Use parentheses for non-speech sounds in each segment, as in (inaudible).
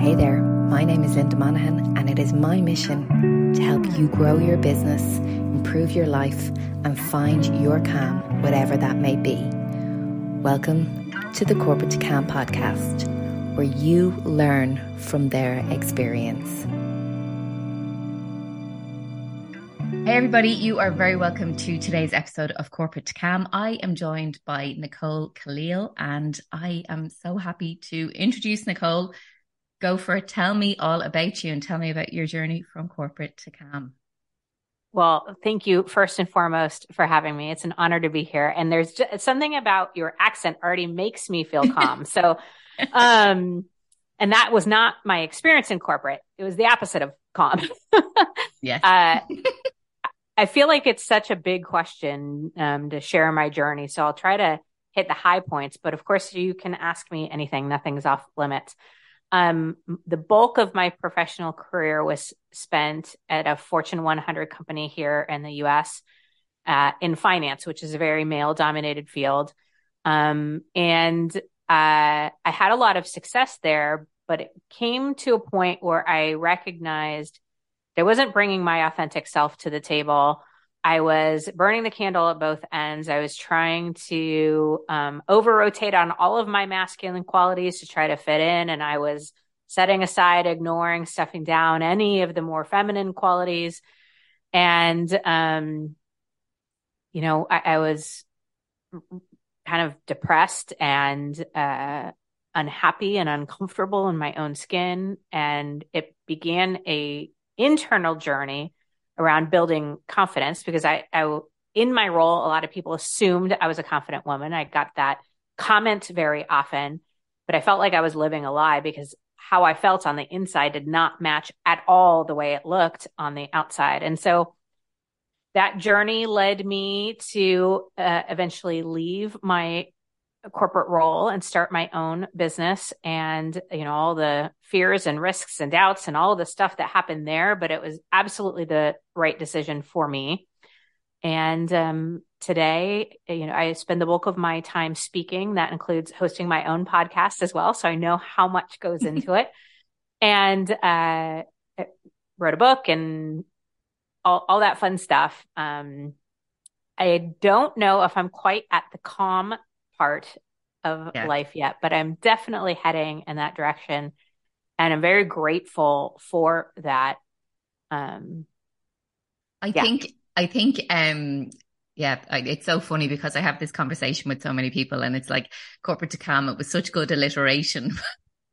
Hey there, my name is Linda Monaghan, and it is my mission to help you grow your business, improve your life, and find your calm, whatever that may be. Welcome to the Corporate to Calm podcast, where you learn from their experience. Hey, everybody, you are very welcome to today's episode of Corporate to Calm. I am joined by Nicole Kalil, and I am so happy to introduce Nicole go for it. Tell me all about you and tell me about your journey from corporate to calm. Well, thank you first and foremost for having me. It's an honor to be here. And there's just, something about your accent already makes me feel calm. (laughs) so, um, and that was not my experience in corporate. It was the opposite of calm. (laughs) yes. Uh, (laughs) I feel like it's such a big question um, to share my journey. So I'll try to hit the high points, but of course you can ask me anything. Nothing's off limits. Um, the bulk of my professional career was spent at a Fortune 100 company here in the US uh, in finance, which is a very male dominated field. Um, and uh, I had a lot of success there, but it came to a point where I recognized I wasn't bringing my authentic self to the table. I was burning the candle at both ends. I was trying to um, over rotate on all of my masculine qualities to try to fit in. And I was setting aside, ignoring, stuffing down any of the more feminine qualities. And, um, you know, I, I was kind of depressed and uh, unhappy and uncomfortable in my own skin. And it began a internal journey around building confidence because I, I, in my role, a lot of people assumed I was a confident woman. I got that comment very often, but I felt like I was living a lie because how I felt on the inside did not match at all the way it looked on the outside. And so that journey led me to uh, eventually leave my corporate role and start my own business and you know all the fears and risks and doubts and all the stuff that happened there but it was absolutely the right decision for me. And um, today you know i spend the bulk of my time speaking. That includes hosting my own podcast as well so i know how much goes (laughs) into it. And uh, wrote a book and all, all that fun stuff. Um, I don't know if I'm quite at the calm part of yeah. life yet, but I'm definitely heading in that direction. And I'm very grateful for that. Um, I yeah. think, I think, um, yeah, it's so funny because I have this conversation with so many people and it's like corporate to calm. It was such good alliteration.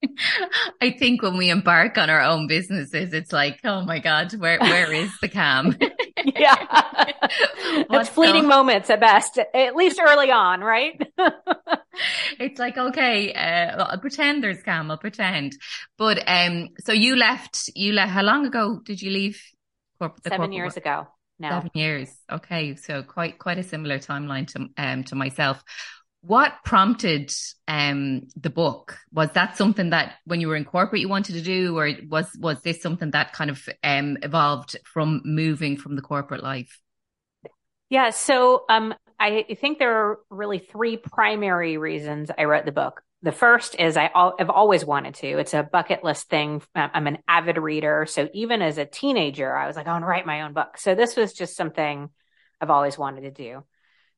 (laughs) I think when we embark on our own businesses, it's like, oh my God, where, where is the calm? (laughs) yeah. (laughs) it's fleeting moments at best, at least early on, right? (laughs) it's like, okay, uh, I'll pretend there's calm, I'll pretend. But, um, so you left, you left, how long ago did you leave? Corp- Seven years work? ago. Now. Seven years. Okay. So quite, quite a similar timeline to, um, to myself. What prompted um, the book? Was that something that when you were in corporate you wanted to do, or was was this something that kind of um, evolved from moving from the corporate life? Yeah, so um, I think there are really three primary reasons I wrote the book. The first is I have always wanted to. It's a bucket list thing. I'm an avid reader, so even as a teenager, I was like, I want to write my own book. So this was just something I've always wanted to do.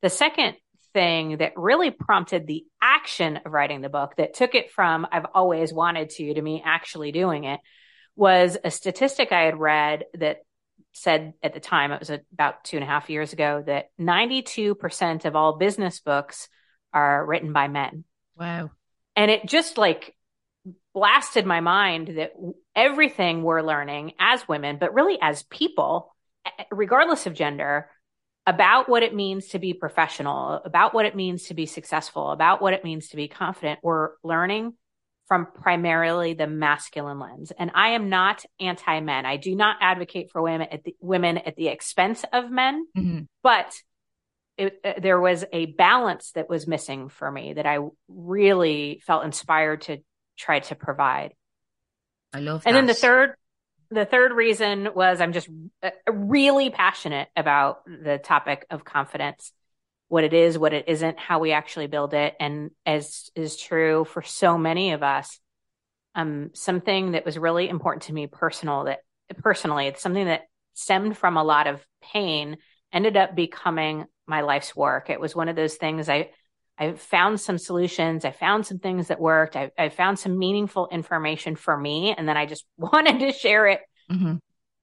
The second thing that really prompted the action of writing the book that took it from I've always wanted to to me actually doing it was a statistic I had read that said at the time, it was about two and a half years ago, that 92% of all business books are written by men. Wow. And it just like blasted my mind that everything we're learning as women, but really as people, regardless of gender, about what it means to be professional, about what it means to be successful, about what it means to be confident, we're learning from primarily the masculine lens. And I am not anti men. I do not advocate for women at the, women at the expense of men, mm-hmm. but it, uh, there was a balance that was missing for me that I really felt inspired to try to provide. I love that. And then the third the third reason was I'm just uh, really passionate about the topic of confidence, what it is, what it isn't, how we actually build it. And as is true for so many of us, um, something that was really important to me personal that personally, it's something that stemmed from a lot of pain, ended up becoming my life's work. It was one of those things I I found some solutions. I found some things that worked. I, I found some meaningful information for me, and then I just (laughs) wanted to share it mm-hmm.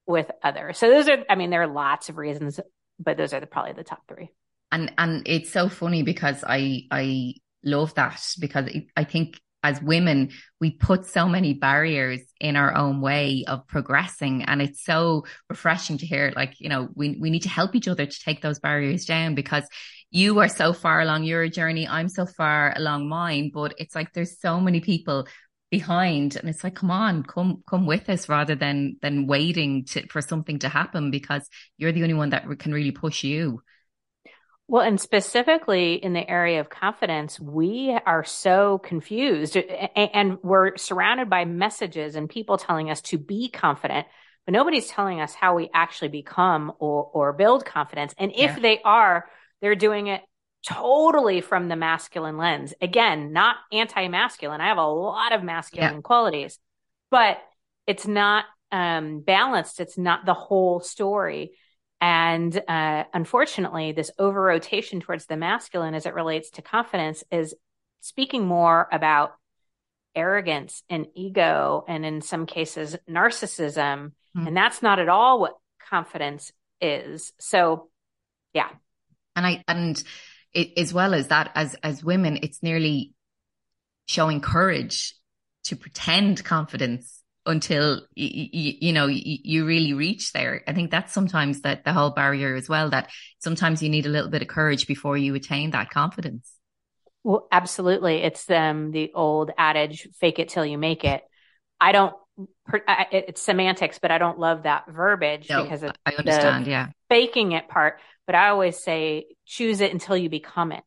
with others. So those are, I mean, there are lots of reasons, but those are the, probably the top three. And and it's so funny because I I love that because I think as women, we put so many barriers in our own way of progressing. And it's so refreshing to hear, like, you know, we, we need to help each other to take those barriers down because you are so far along your journey. I'm so far along mine, but it's like there's so many people behind and it's like come on come come with us rather than than waiting to, for something to happen because you're the only one that can really push you well, and specifically in the area of confidence, we are so confused and we're surrounded by messages and people telling us to be confident, but nobody's telling us how we actually become or, or build confidence. And if yeah. they are, they're doing it totally from the masculine lens. Again, not anti masculine. I have a lot of masculine yeah. qualities, but it's not um, balanced. It's not the whole story. And uh, unfortunately, this over rotation towards the masculine as it relates to confidence is speaking more about arrogance and ego, and in some cases, narcissism. Mm-hmm. And that's not at all what confidence is. So, yeah. And I, and it, as well as that, as, as women, it's nearly showing courage to pretend confidence until you, you know you really reach there. I think that's sometimes that the whole barrier as well. That sometimes you need a little bit of courage before you attain that confidence. Well, absolutely. It's um, the old adage, fake it till you make it. I don't, it's semantics, but I don't love that verbiage no, because I understand. Yeah. Faking it part. But I always say, choose it until you become it.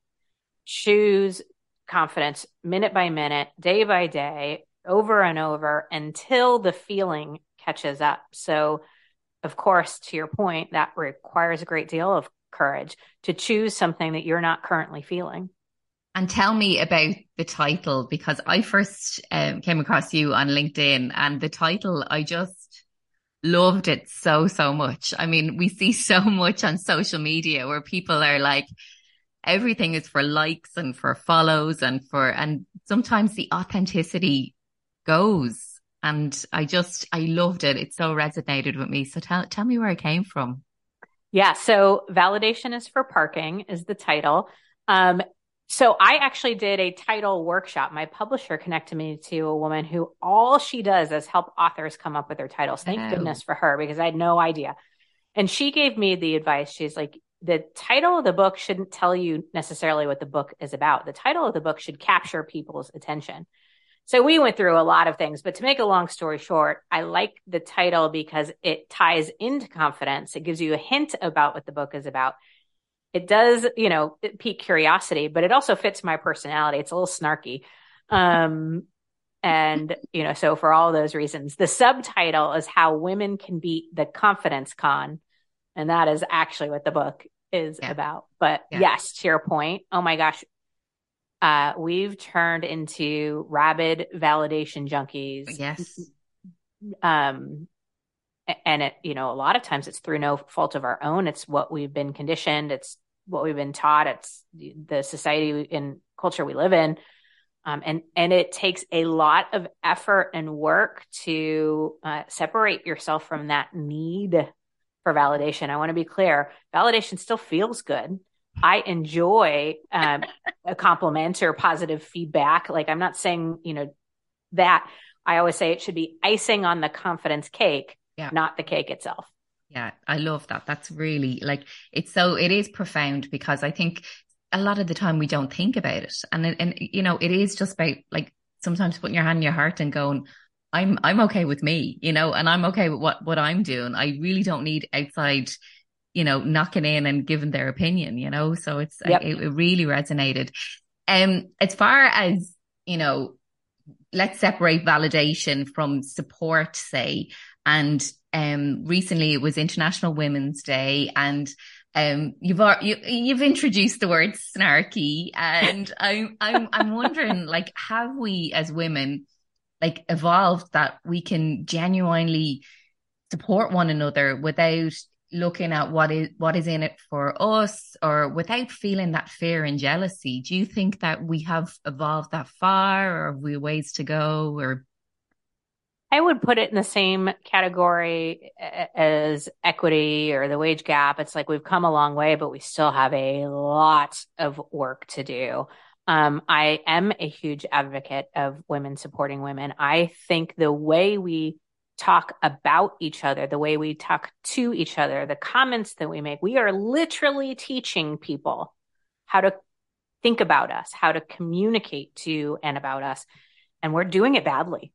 Choose confidence minute by minute, day by day, over and over until the feeling catches up. So, of course, to your point, that requires a great deal of courage to choose something that you're not currently feeling. And tell me about the title because I first um, came across you on LinkedIn and the title, I just loved it so, so much. I mean, we see (laughs) so much on social media where people are like, everything is for likes and for follows and for, and sometimes the authenticity goes. And I just, I loved it. It so resonated with me. So tell, tell me where it came from. Yeah. So validation is for parking is the title. Um, so I actually did a title workshop. My publisher connected me to a woman who all she does is help authors come up with their titles. Thank oh. goodness for her because I had no idea. And she gave me the advice. She's like, the title of the book shouldn't tell you necessarily what the book is about. The title of the book should capture people's attention. So we went through a lot of things, but to make a long story short, I like the title because it ties into confidence. It gives you a hint about what the book is about. It does, you know, pique curiosity, but it also fits my personality. It's a little snarky. Um, and, you know, so for all those reasons, the subtitle is how women can beat the confidence con. And that is actually what the book is yeah. about. But yeah. yes, to your point, oh my gosh, uh, we've turned into rabid validation junkies. Yes. Um, and it, you know, a lot of times it's through no fault of our own. It's what we've been conditioned. It's what we've been taught. It's the society and culture we live in. Um, and, and it takes a lot of effort and work to uh, separate yourself from that need for validation. I want to be clear. Validation still feels good. I enjoy um, a compliment or positive feedback. Like I'm not saying, you know, that I always say it should be icing on the confidence cake, yeah. not the cake itself. Yeah, I love that. That's really like it's so it is profound because I think a lot of the time we don't think about it, and and you know it is just about like sometimes putting your hand in your heart and going, I'm I'm okay with me, you know, and I'm okay with what what I'm doing. I really don't need outside you know, knocking in and giving their opinion, you know, so it's, yep. it, it, really resonated. Um, as far as, you know, let's separate validation from support, say, and, um, recently it was International Women's Day and, um, you've you, you've introduced the word snarky, and (laughs) I'm I'm I'm wondering, like, have we as women like evolved that we can genuinely support one another without looking at what is what is in it for us or without feeling that fear and jealousy do you think that we have evolved that far or have we ways to go or I would put it in the same category as equity or the wage gap. It's like we've come a long way, but we still have a lot of work to do. Um, I am a huge advocate of women supporting women. I think the way we talk about each other, the way we talk to each other, the comments that we make. We are literally teaching people how to think about us, how to communicate to and about us. And we're doing it badly.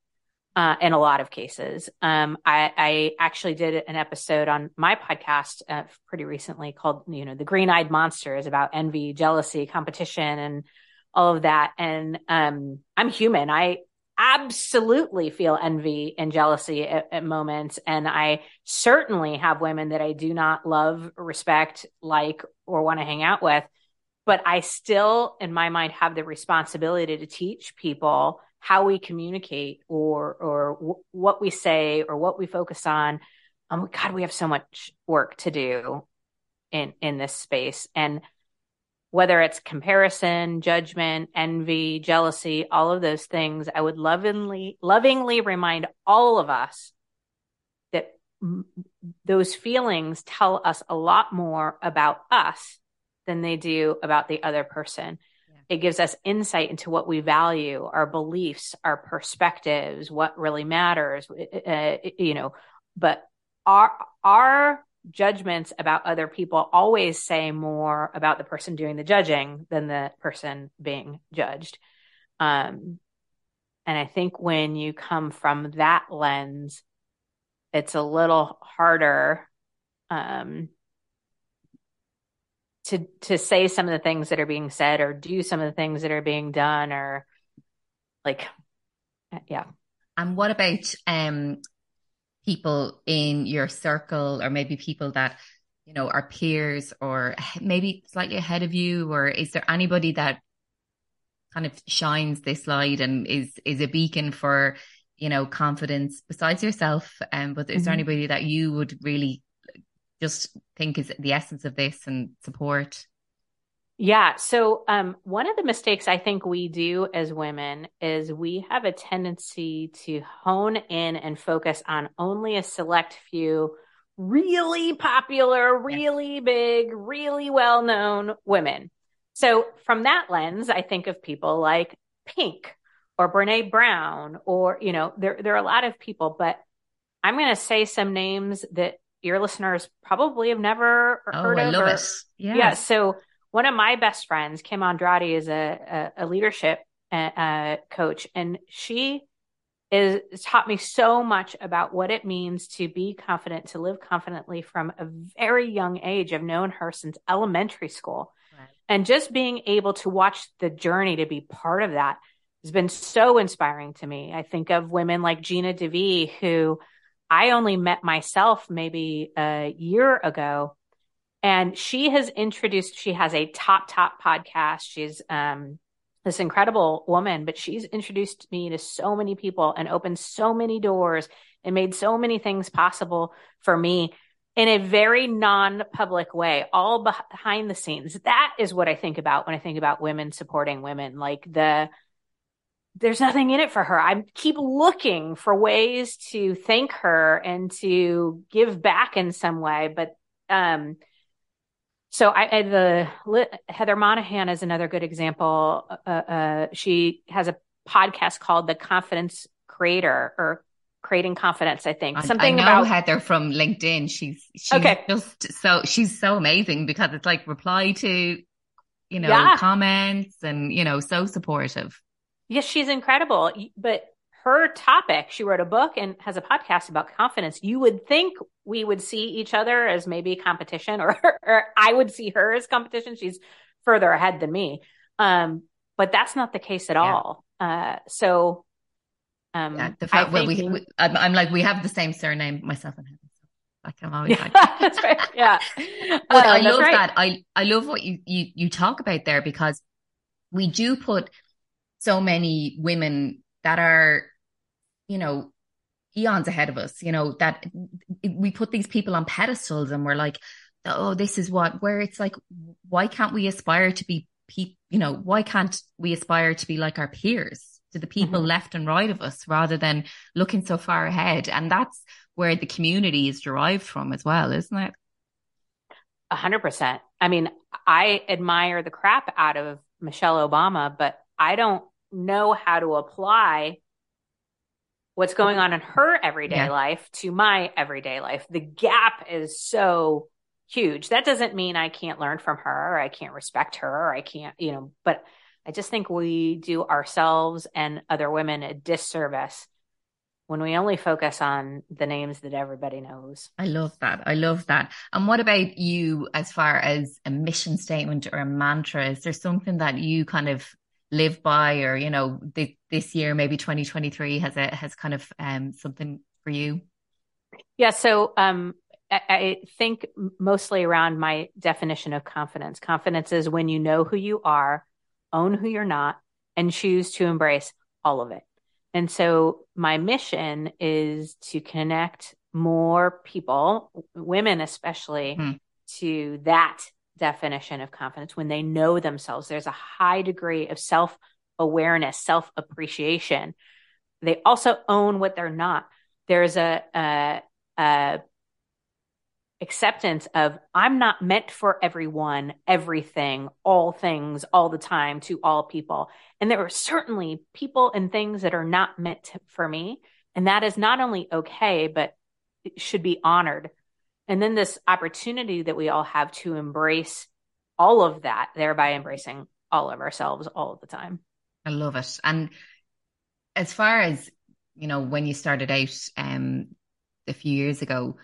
Uh, in a lot of cases. Um, I, I, actually did an episode on my podcast uh, pretty recently called, you know, the green eyed monsters about envy, jealousy, competition, and all of that. And um, I'm human. I absolutely feel envy and jealousy at, at, moments. And I certainly have women that I do not love, respect, like, or want to hang out with. But I still, in my mind, have the responsibility to teach people how we communicate or, or w- what we say or what we focus on. Um, God, we have so much work to do in, in this space. And whether it's comparison, judgment, envy, jealousy, all of those things, I would lovingly, lovingly remind all of us that m- those feelings tell us a lot more about us than they do about the other person. Yeah. It gives us insight into what we value, our beliefs, our perspectives, what really matters, uh, you know, but our, our judgments about other people always say more about the person doing the judging than the person being judged. Um, and I think when you come from that lens, it's a little harder um, to to say some of the things that are being said or do some of the things that are being done or like yeah. And what about um people in your circle or maybe people that you know are peers or maybe slightly ahead of you or is there anybody that kind of shines this light and is is a beacon for you know confidence besides yourself um but is mm-hmm. there anybody that you would really just think is the essence of this and support yeah. So, um, one of the mistakes I think we do as women is we have a tendency to hone in and focus on only a select few really popular, really big, really well known women. So, from that lens, I think of people like Pink or Brene Brown, or, you know, there, there are a lot of people, but I'm going to say some names that your listeners probably have never oh, heard of. Love or. Yeah. So, one of my best friends, Kim Andrade, is a, a, a leadership uh, uh, coach, and she is taught me so much about what it means to be confident, to live confidently from a very young age. I've known her since elementary school. Right. And just being able to watch the journey to be part of that has been so inspiring to me. I think of women like Gina DeVee, who I only met myself maybe a year ago and she has introduced, she has a top, top podcast. She's, um, this incredible woman, but she's introduced me to so many people and opened so many doors and made so many things possible for me in a very non-public way, all behind the scenes. That is what I think about when I think about women supporting women. Like the, there's nothing in it for her. I keep looking for ways to thank her and to give back in some way, but, um, so I, I, the Heather Monahan is another good example. Uh, uh, she has a podcast called The Confidence Creator or Creating Confidence. I think something I know about Heather from LinkedIn. She's she's okay. just so she's so amazing because it's like reply to you know yeah. comments and you know so supportive. Yes, she's incredible. But her topic, she wrote a book and has a podcast about confidence. You would think we would see each other as maybe competition or, (laughs) or I would see her as competition. She's further ahead than me. Um, but that's not the case at yeah. all. Uh, so, um, yeah, the fact we, we I'm, I'm, like, we have the same surname, myself and him. Like I'm always like, (laughs) that's right. Yeah. (laughs) but um, I love right. that. I, I love what you, you, you talk about there because we do put so many women that are you know, eons ahead of us, you know, that we put these people on pedestals and we're like, oh, this is what, where it's like, why can't we aspire to be people, you know, why can't we aspire to be like our peers, to the people mm-hmm. left and right of us rather than looking so far ahead? And that's where the community is derived from as well, isn't it? A hundred percent. I mean, I admire the crap out of Michelle Obama, but I don't know how to apply what's going on in her everyday yeah. life to my everyday life. The gap is so huge. That doesn't mean I can't learn from her, or I can't respect her, or I can't, you know, but I just think we do ourselves and other women a disservice when we only focus on the names that everybody knows. I love that. I love that. And what about you as far as a mission statement or a mantra? Is there something that you kind of live by or, you know, the, this year, maybe 2023 has a, has kind of um, something for you? Yeah. So, um, I, I think mostly around my definition of confidence. Confidence is when you know who you are, own who you're not, and choose to embrace all of it. And so my mission is to connect more people, women especially, hmm. to that definition of confidence when they know themselves. There's a high degree of self awareness, self appreciation. They also own what they're not. There's a, a, a acceptance of I'm not meant for everyone, everything, all things, all the time to all people. And there are certainly people and things that are not meant to, for me. And that is not only okay, but it should be honored. And then this opportunity that we all have to embrace all of that, thereby embracing all of ourselves all of the time. I love it. And as far as, you know, when you started out um, a few years ago,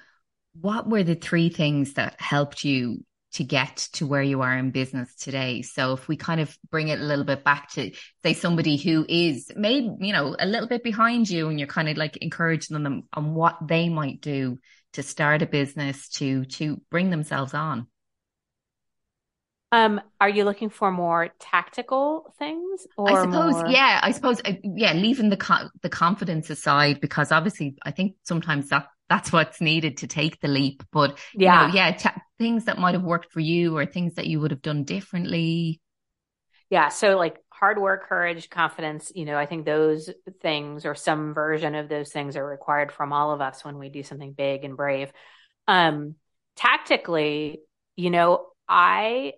what were the three things that helped you to get to where you are in business today. So if we kind of bring it a little bit back to say somebody who is maybe, you know, a little bit behind you and you're kind of like encouraging them on what they might do to start a business to to bring themselves on. Um, are you looking for more tactical things? I suppose, more... yeah, I suppose, uh, yeah, leaving the co- the confidence aside because obviously I think sometimes that that's what's needed to take the leap. But yeah, you know, yeah, things that might have worked for you or things that you would have done differently. Yeah. So like hard work, courage, confidence, you know, I think those things or some version of those things are required from all of us when we do something big and brave. Um, tactically, you know, I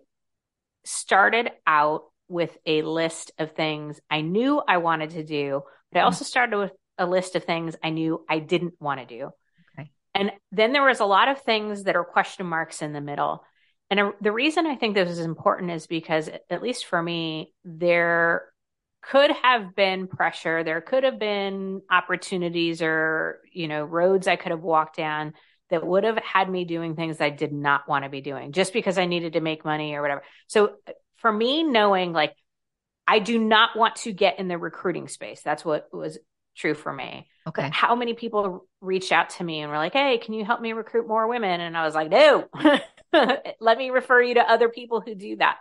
started out with a list of things I knew I wanted to do, but I mm. also started with a list of things I knew I didn't want to do. Okay. And then there was a lot of things that are question marks in the middle. And the reason I think this is important is because, at least for me, there could have been pressure. There could have been opportunities or, you know, roads I could have walked down that would have had me doing things I did not want to be doing just because I needed to make money or whatever. So for me, knowing like, I do not want to get in the recruiting space. That's what was true for me. Okay. How many people reached out to me and were like, Hey, can you help me recruit more women? And I was like, No, (laughs) (laughs) let me refer you to other people who do that.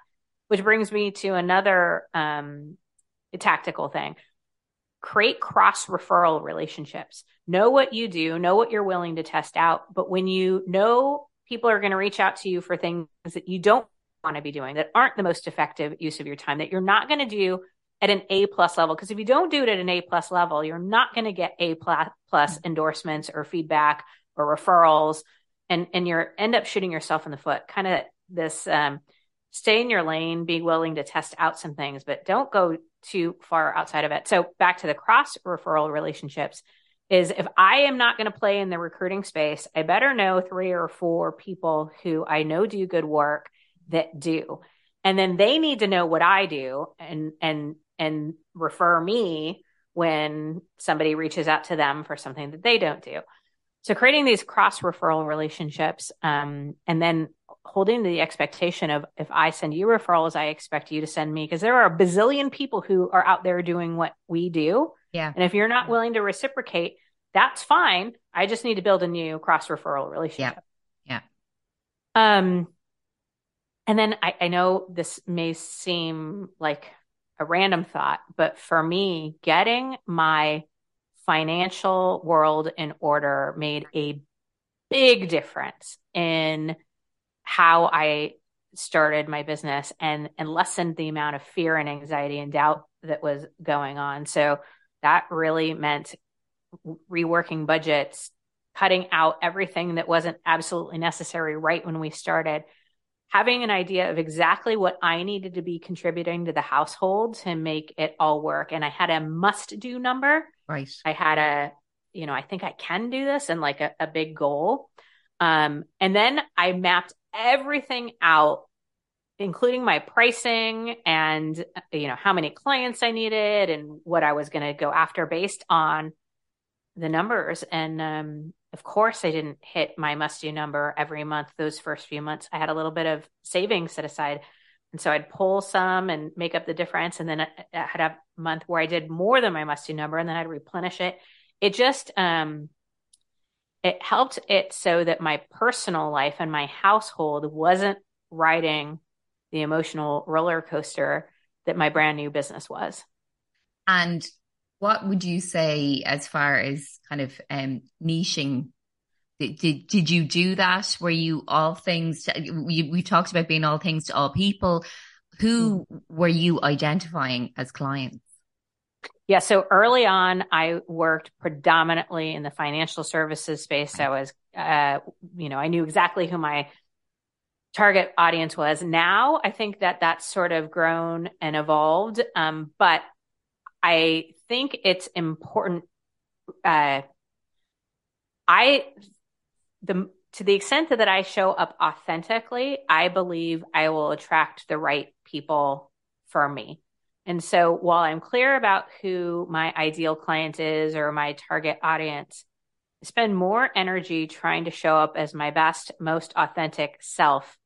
Which brings me to another um, tactical thing create cross referral relationships. Know what you do, know what you're willing to test out. But when you know people are going to reach out to you for things that you don't want to be doing, that aren't the most effective use of your time, that you're not going to do at an A plus level. Because if you don't do it at an A plus level, you're not going to get A plus endorsements or feedback or referrals, and and you're end up shooting yourself in the foot. Kind of this um, stay in your lane, be willing to test out some things, but don't go too far outside of it. So back to the cross referral relationships is if I am not going to play in the recruiting space, I better know three or four people who I know do good work that do. And then they need to know what I do and and and refer me when somebody reaches out to them for something that they don't do. So creating these cross referral relationships, um, and then holding the expectation of if I send you referrals, I expect you to send me because there are a bazillion people who are out there doing what we do. Yeah. And if you're not willing to reciprocate, that's fine. I just need to build a new cross referral relationship. Yeah. Yeah. Um, and then I, I know this may seem like a random thought, but for me, getting my financial world in order made a big difference in how I started my business and and lessened the amount of fear and anxiety and doubt that was going on. So that really meant reworking budgets, cutting out everything that wasn't absolutely necessary right when we started, having an idea of exactly what I needed to be contributing to the household to make it all work. And I had a must do number. Right. I had a, you know, I think I can do this and like a, a big goal. Um, and then I mapped everything out including my pricing and you know how many clients I needed and what I was going to go after based on the numbers. And um, of course, I didn't hit my must do number every month. Those first few months, I had a little bit of savings set aside. And so I'd pull some and make up the difference. And then I had a month where I did more than my must do number and then I'd replenish it. It just, um, it helped it so that my personal life and my household wasn't riding the emotional roller coaster that my brand new business was. And what would you say as far as kind of um, niching? Did, did, did you do that? Were you all things? To, we, we talked about being all things to all people. Who mm-hmm. were you identifying as clients? Yeah, so early on, I worked predominantly in the financial services space. I was, uh, you know, I knew exactly who my target audience was. Now, I think that that's sort of grown and evolved. Um, but I think it's important. Uh, I the to the extent that I show up authentically, I believe I will attract the right people for me. And so while I'm clear about who my ideal client is or my target audience, I spend more energy trying to show up as my best, most authentic self.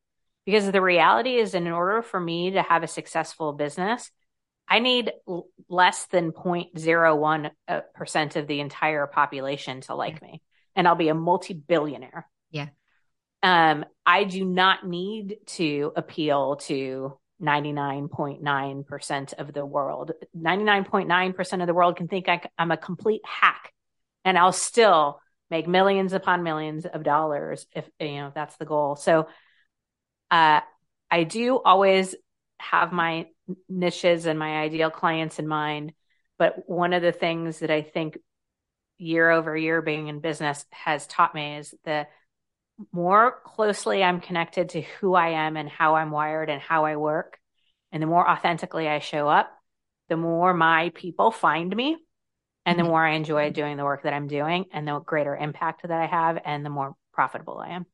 Because the reality is, in order for me to have a successful business, I need l- less than 0.01% uh, of the entire population to like me, and I'll be a multi billionaire. Yeah. Um, I do not need to appeal to 99.9% of the world. 99.9% of the world can think I, I'm a complete hack, and I'll still make millions upon millions of dollars if you know that's the goal. So, uh, I do always have my niches and my ideal clients in mind. But one of the things that I think year over year being in business has taught me is the more closely I'm connected to who I am and how I'm wired and how I work, and the more authentically I show up, the more my people find me and the mm-hmm. more I enjoy doing the work that I'm doing and the greater impact that I have and the more profitable I am.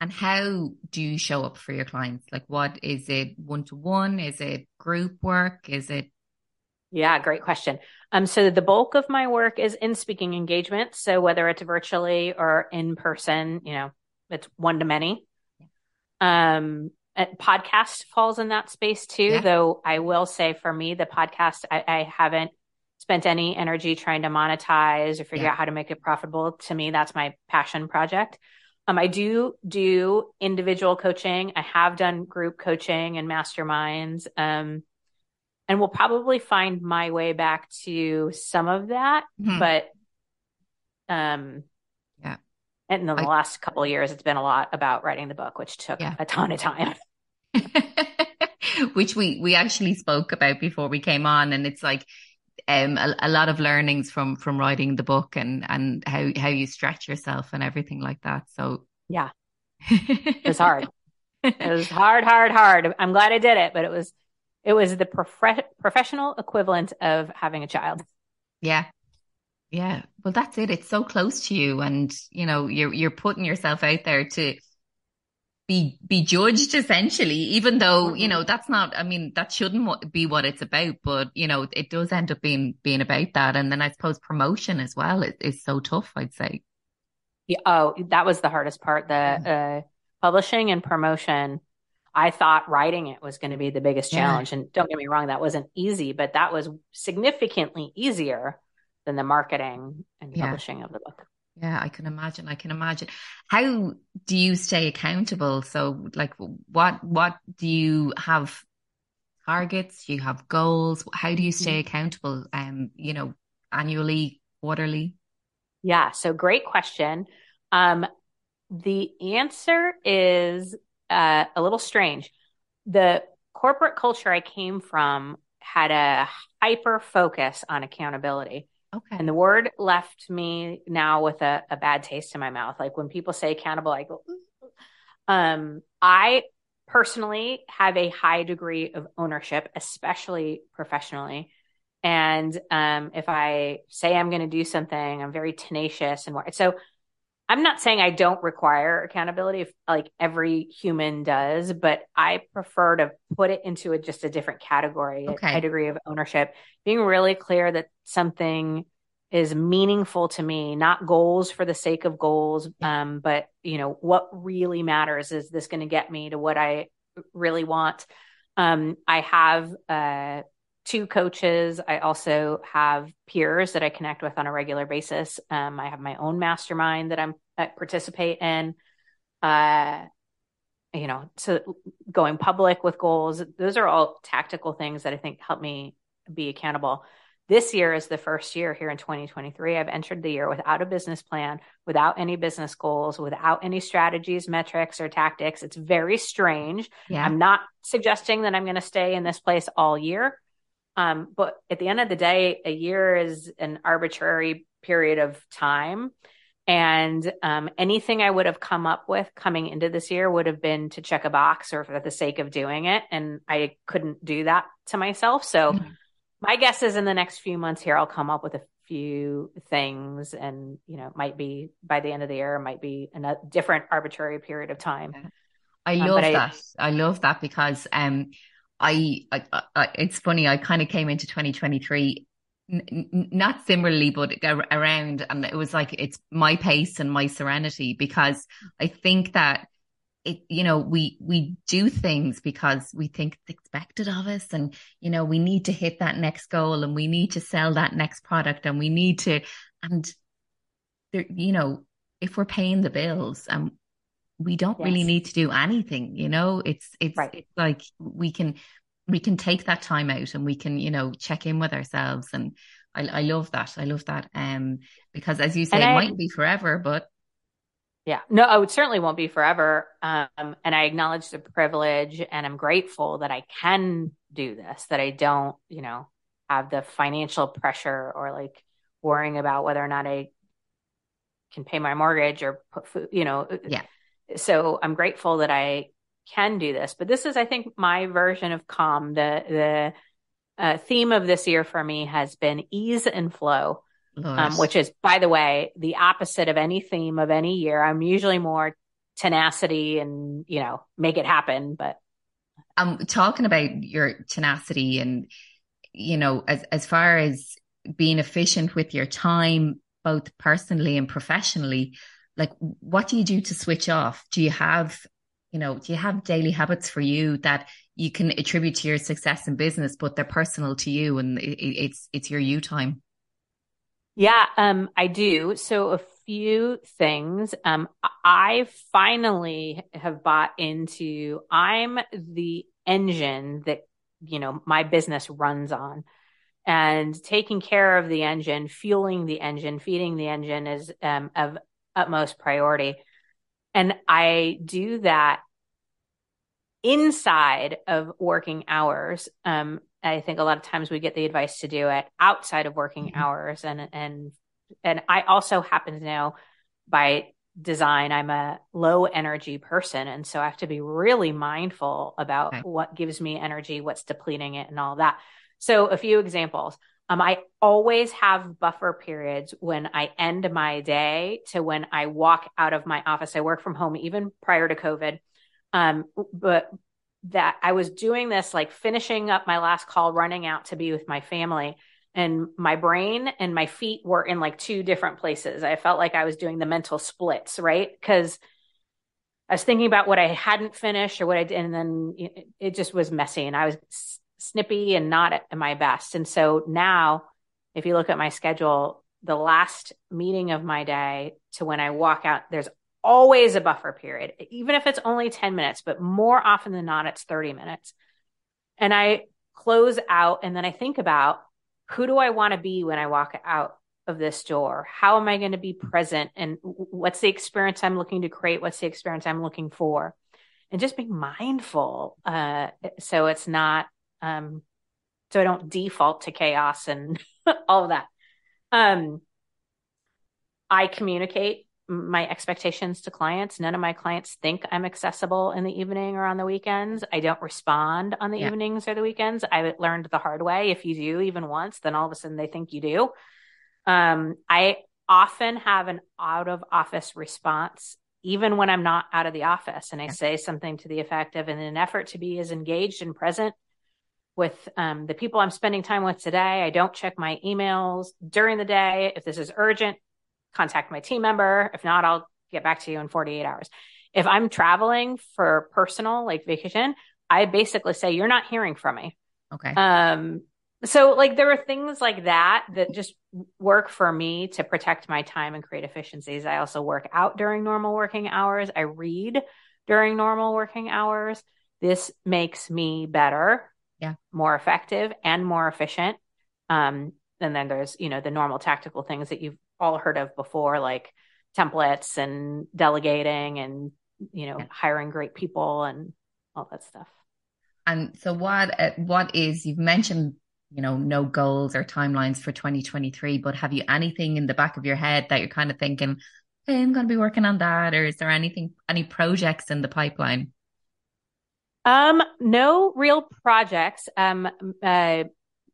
And how do you show up for your clients? Like, what is it one to one? Is it group work? Is it? Yeah, great question. Um, so the bulk of my work is in speaking engagement. So whether it's virtually or in person, you know, it's one to many. Yeah. Um, podcast falls in that space too, yeah. though I will say for me, the podcast, I, I, haven't spent any energy trying to monetize or figure yeah. out how to make it profitable. To me, that's my passion project. Um, I do do individual coaching. I have done group coaching and masterminds. Um, and we'll probably find my way back to some of that, mm-hmm. but um, yeah. And in the I, last couple of years, it's been a lot about writing the book, which took yeah. a ton of time. (laughs) (laughs) which we we actually spoke about before we came on, and it's like um, a, a, lot of learnings from from writing the book and and how how you stretch yourself and everything like that. So yeah, (laughs) it was hard. it was hard, hard, hard. I'm glad I did it, but it was it was the prof- professional equivalent of having a child. Yeah. Yeah. Well, that's it. It's so close to you and, you know, you're, you're putting yourself out there to, be be judged essentially even though you mm-hmm. know that's not i mean that shouldn't be what it's about but you know it does end up being being about that and then i suppose promotion as well is, is so tough i'd say yeah, oh that was the hardest part the uh, publishing and promotion i thought writing it was going to be the biggest challenge yeah. and don't get me wrong that wasn't easy but that was significantly easier than the marketing and publishing of the book yeah, I can imagine. I can imagine. How do you stay accountable? So, like, what what do you have targets? Do you have goals? How do you stay mm-hmm. accountable? Um, you know, annually, quarterly? Yeah. So great question. Um, the answer is uh, a little strange. The corporate culture I came from had a hyper focus on accountability. Okay. And the word left me now with a, a bad taste in my mouth. Like when people say accountable, I go, um, I personally have a high degree of ownership, especially professionally. And um, if I say I'm going to do something, I'm very tenacious and so I'm not saying I don't require accountability if like every human does, but I prefer to put it into a, just a different category, okay. a high degree of ownership, being really clear that something is meaningful to me, not goals for the sake of goals, um, but you know what really matters. Is this going to get me to what I really want? Um, I have uh, two coaches. I also have peers that I connect with on a regular basis. Um, I have my own mastermind that I'm I participate in. Uh, you know, so going public with goals. Those are all tactical things that I think help me be accountable. This year is the first year here in 2023. I've entered the year without a business plan, without any business goals, without any strategies, metrics, or tactics. It's very strange. Yeah. I'm not suggesting that I'm going to stay in this place all year. Um, but at the end of the day, a year is an arbitrary period of time. And um, anything I would have come up with coming into this year would have been to check a box or for the sake of doing it. And I couldn't do that to myself. So mm-hmm. my guess is in the next few months here, I'll come up with a few things and, you know, might be by the end of the year, might be a different arbitrary period of time. I um, love um, that. I, I, love that because um, I, I, I it's funny. I kind of came into 2023 n- not similarly, but around, and it was like it's my pace and my serenity because I think that it, you know, we we do things because we think it's expected of us, and you know, we need to hit that next goal, and we need to sell that next product, and we need to, and there, you know, if we're paying the bills, and we don't yes. really need to do anything you know? It's it's, right. it's like we can we can take that time out and we can you know check in with ourselves. And I, I love that. I love that um because as you say it might be forever but yeah. No oh, it certainly won't be forever. Um and I acknowledge the privilege and I'm grateful that I can do this that I don't you know have the financial pressure or like worrying about whether or not I can pay my mortgage or put food you know yeah so I'm grateful that I can do this. But this is, I think, my version of calm. The the uh, theme of this year for me has been ease and flow, um, which is, by the way, the opposite of any theme of any year. I'm usually more tenacity and you know make it happen. But I'm talking about your tenacity and you know as as far as being efficient with your time, both personally and professionally like what do you do to switch off? Do you have you know do you have daily habits for you that you can attribute to your success in business but they're personal to you and it, it's it's your you time? Yeah um i do. So a few things. Um i finally have bought into i'm the engine that you know my business runs on. And taking care of the engine fueling the engine feeding the engine is um, of utmost priority. And I do that inside of working hours. Um, I think a lot of times we get the advice to do it outside of working mm-hmm. hours. And, and, and I also happen to know by design, I'm a low energy person. And so I have to be really mindful about okay. what gives me energy, what's depleting it and all that. So a few examples. Um, I always have buffer periods when I end my day to when I walk out of my office. I work from home even prior to COVID. Um, but that I was doing this, like finishing up my last call, running out to be with my family. And my brain and my feet were in like two different places. I felt like I was doing the mental splits, right? Because I was thinking about what I hadn't finished or what I did, and then it just was messy. And I was snippy and not at my best. And so now, if you look at my schedule, the last meeting of my day to when I walk out, there's always a buffer period, even if it's only 10 minutes, but more often than not, it's 30 minutes. And I close out and then I think about who do I want to be when I walk out of this door? How am I going to be present? And what's the experience I'm looking to create? What's the experience I'm looking for? And just being mindful. Uh, so it's not, um, so I don't default to chaos and (laughs) all of that. Um, I communicate my expectations to clients. None of my clients think I'm accessible in the evening or on the weekends. I don't respond on the yeah. evenings or the weekends. I learned the hard way. If you do even once, then all of a sudden they think you do. Um, I often have an out of office response, even when I'm not out of the office. And I yeah. say something to the effect of, in an effort to be as engaged and present with um, the people I'm spending time with today, I don't check my emails during the day. If this is urgent, contact my team member. If not, I'll get back to you in 48 hours. If I'm traveling for personal, like vacation, I basically say, you're not hearing from me. Okay. Um, so like there are things like that that just work for me to protect my time and create efficiencies. I also work out during normal working hours. I read during normal working hours. This makes me better, yeah, more effective and more efficient. Um, and then there's, you know, the normal tactical things that you've all heard of before, like templates and delegating and, you know, yeah. hiring great people and all that stuff. And so what, uh, what is, you've mentioned, you know, no goals or timelines for 2023, but have you anything in the back of your head that you're kind of thinking, hey, I'm going to be working on that? Or is there anything, any projects in the pipeline? Um, no real projects. Um, uh,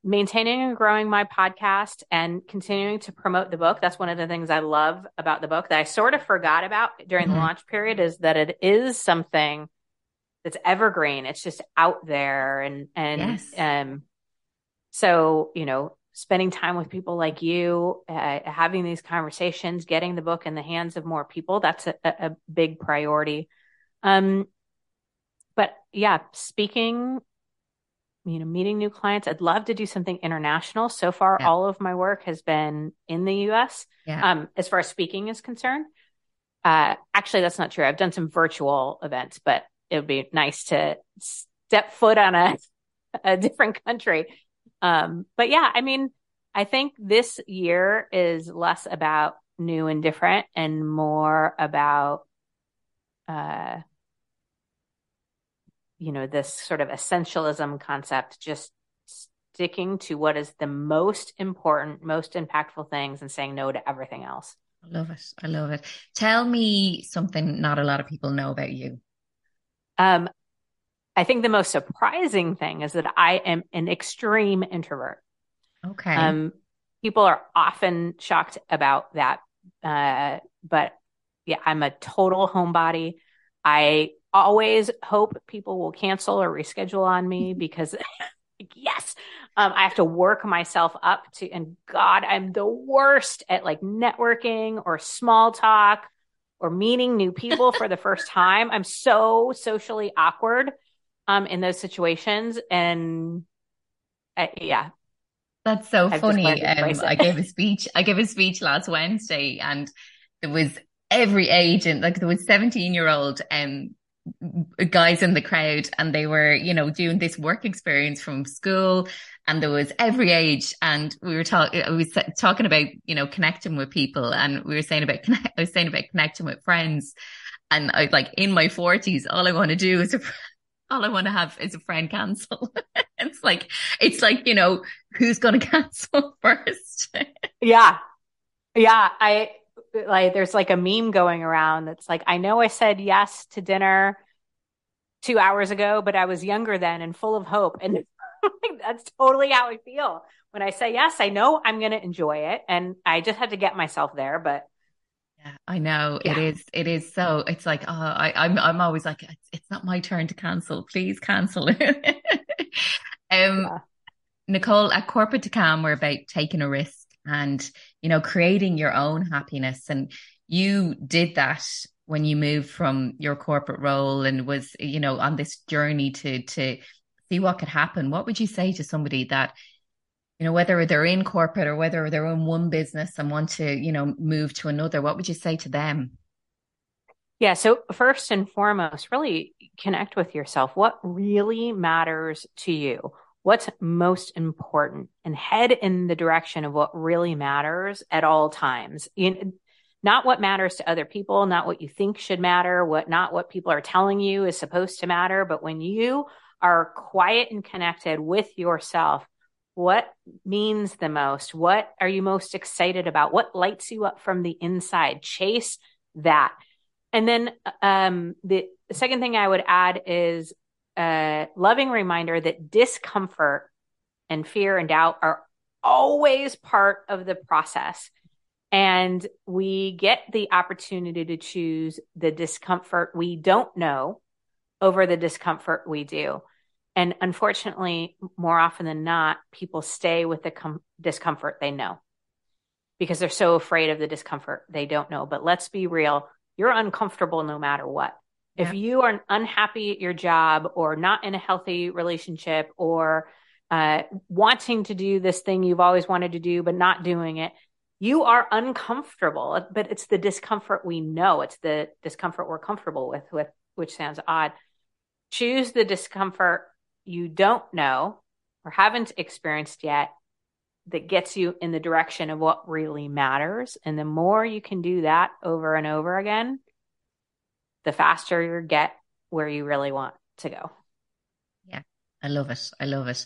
maintaining and growing my podcast and continuing to promote the book. That's one of the things I love about the book that I sort of forgot about during mm-hmm. the launch period is that it is something that's evergreen. It's just out there and and yes. um so, you know, spending time with people like you, uh, having these conversations, getting the book in the hands of more people, that's a, a big priority. Um but yeah, speaking you know, meeting new clients. I'd love to do something international. So far, yeah. all of my work has been in the US. Yeah. Um, as far as speaking is concerned. Uh, actually, that's not true. I've done some virtual events, but it would be nice to step foot on a, a different country. Um, but yeah, I mean, I think this year is less about new and different and more about, uh, you know, this sort of essentialism concept, just sticking to what is the most important, most impactful things and saying no to everything else. I love it. I love it. Tell me something not a lot of people know about you. Um, I think the most surprising thing is that I am an extreme introvert. Okay. Um, people are often shocked about that. Uh, but yeah, I'm a total homebody. I always hope people will cancel or reschedule on me because (laughs) yes um, i have to work myself up to and god i'm the worst at like networking or small talk or meeting new people for the first time. I'm so socially awkward um, in those situations and uh, yeah. That's so I've funny. um, i gave a speech i gave a speech last wednesday and there was every age and like there was 17 year old um guys in the crowd and they were, you know, doing this work experience from school and there was every age and we were talking, I was talking about, you know, connecting with people and we were saying about, connect, I was saying about connecting with friends and I like in my forties, all I want to do is, a, all I want to have is a friend cancel. (laughs) it's like, it's like, you know, who's going (laughs) to cancel first? yeah. Yeah. I, like there's like a meme going around that's like i know i said yes to dinner two hours ago but i was younger then and full of hope and (laughs) that's totally how i feel when i say yes i know i'm going to enjoy it and i just had to get myself there but yeah, I know yeah. it is. It is so. It's like, oh, I, I'm. I'm always like, it's, it's not my turn to cancel. Please cancel. (laughs) um, yeah. Nicole, at Corporate to Calm, we're about taking a risk and, you know, creating your own happiness. And you did that when you moved from your corporate role and was, you know, on this journey to, to see what could happen. What would you say to somebody that, you know, whether they're in corporate or whether they're in one business and want to, you know, move to another, what would you say to them? Yeah. So first and foremost, really connect with yourself. What really matters to you? What's most important and head in the direction of what really matters at all times. You, not what matters to other people, not what you think should matter, what not what people are telling you is supposed to matter, but when you are quiet and connected with yourself, what means the most? What are you most excited about? What lights you up from the inside? Chase that. And then um, the, the second thing I would add is a loving reminder that discomfort and fear and doubt are always part of the process. And we get the opportunity to choose the discomfort we don't know over the discomfort we do. And unfortunately, more often than not, people stay with the com- discomfort they know because they're so afraid of the discomfort they don't know. But let's be real you're uncomfortable no matter what. If you are unhappy at your job or not in a healthy relationship or uh, wanting to do this thing you've always wanted to do, but not doing it, you are uncomfortable. But it's the discomfort we know. It's the discomfort we're comfortable with, with which sounds odd. Choose the discomfort you don't know or haven't experienced yet that gets you in the direction of what really matters. And the more you can do that over and over again, the faster you get where you really want to go. Yeah, I love it. I love it.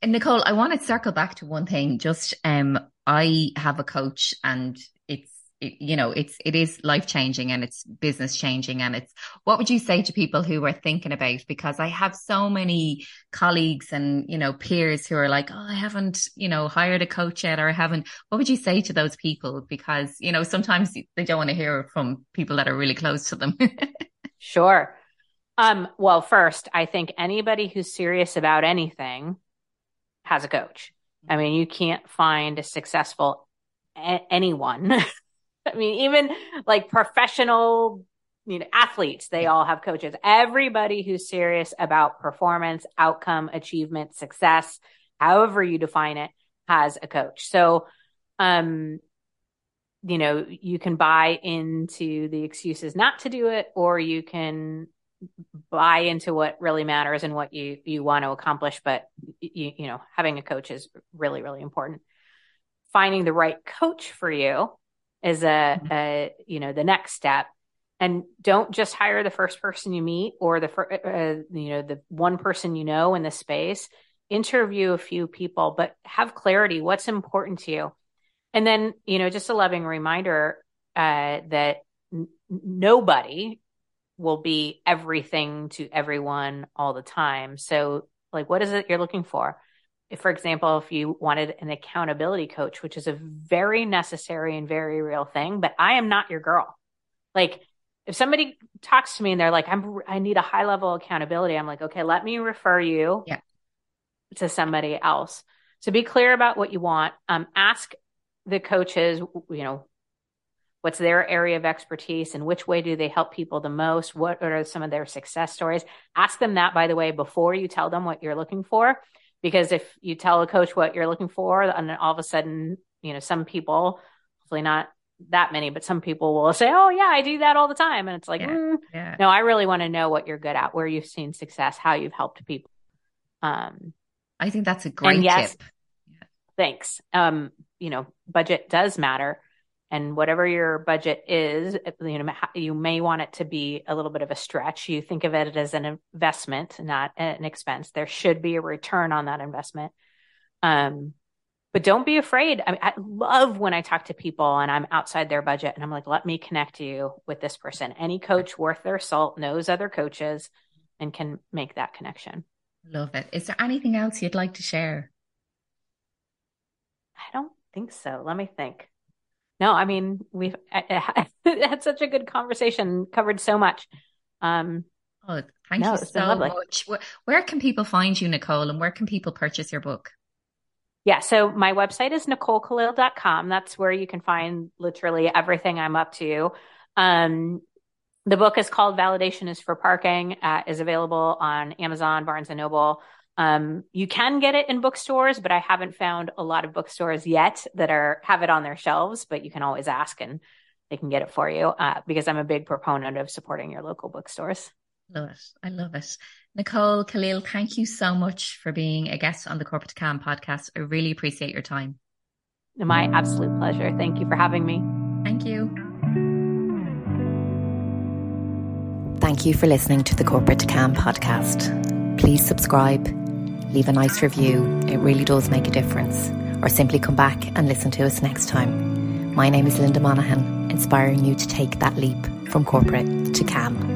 And Nicole, I want to circle back to one thing. Just um, I have a coach, and you know it's it is life changing and it's business changing. And it's what would you say to people who are thinking about because i have so many colleagues and you know peers who are like oh i haven't you know hired a coach yet or i haven't what would you say to those people? Because you know sometimes they don't want to hear from people that are really close to them. (laughs) Sure. Um well first i think anybody who's serious about anything has a coach. I mean you can't find a successful anyone (laughs) I mean, even like professional, you know, athletes, they all have coaches. Everybody who's serious about performance, outcome, achievement, success, however you define it, has a coach. So, um, you know, you can buy into the excuses not to do it, or you can buy into what really matters and what you you want to accomplish. But you you know, having a coach is really really important. Finding the right coach for you is a, mm-hmm. a you know the next step. And don't just hire the first person you meet or the uh, uh, you know the one person you know in the space. Interview a few people but have clarity. What's important to you? And then you know just a loving reminder uh, that n- nobody will be everything to everyone all the time. So like what is it you're looking for if, for example, if you wanted an accountability coach, which is a very necessary and very real thing, but I am not your girl. Like if somebody talks to me and they're like, I'm, I need a high level accountability. I'm like, okay, let me refer you yeah. to somebody else. So be clear about what you want. Um, ask the coaches, you know, what's their area of expertise and which way do they help people the most? What are some of their success stories? Ask them that, by the way, before you tell them what you're looking for because if you tell a coach what you're looking for and all of a sudden you know some people hopefully not that many but some people will say oh yeah i do that all the time. And it's like yeah, mm, yeah. no i really want to know what you're good at where you've seen success how you've helped people. Um i think that's a great yes, tip. Thanks. Um you know budget does matter and whatever your budget is you know you may want it to be a little bit of a stretch. You think of it as an investment not an expense. There should be a return on that investment. Um, but don't be afraid. I, mean, I love when i talk to people and i'm outside their budget and i'm like let me connect you with this person. Any coach worth their salt knows other coaches and can make that connection. Love it. Is there anything else you'd like to share? I don't think so. Let me think no, I mean, we've (laughs) had such a good conversation, covered so much. Um, oh, thank no, you so much. Where, where can people find you, Nicole, and where can people purchase your book? Yeah, so my website is nicolekalil.com. That's where you can find literally everything I'm up to. Um, the book is called Validation is for Parking, uh, is available on Amazon, Barnes and Noble, um, you can get it in bookstores, but I haven't found a lot of bookstores yet that are have it on their shelves. But you can always ask, and they can get it for you uh, because I'm a big proponent of supporting your local bookstores. Love it. I love it. Nicole Kalil, thank you so much for being a guest on the Corporate Cam podcast. I really appreciate your time. My absolute pleasure. Thank you for having me. Thank you. Thank you for listening to the Corporate Cam podcast. Please subscribe, leave a nice review. It really does make a difference. Or simply come back and listen to us next time. My name is Linda Monaghan, inspiring you to take that leap from corporate to calm.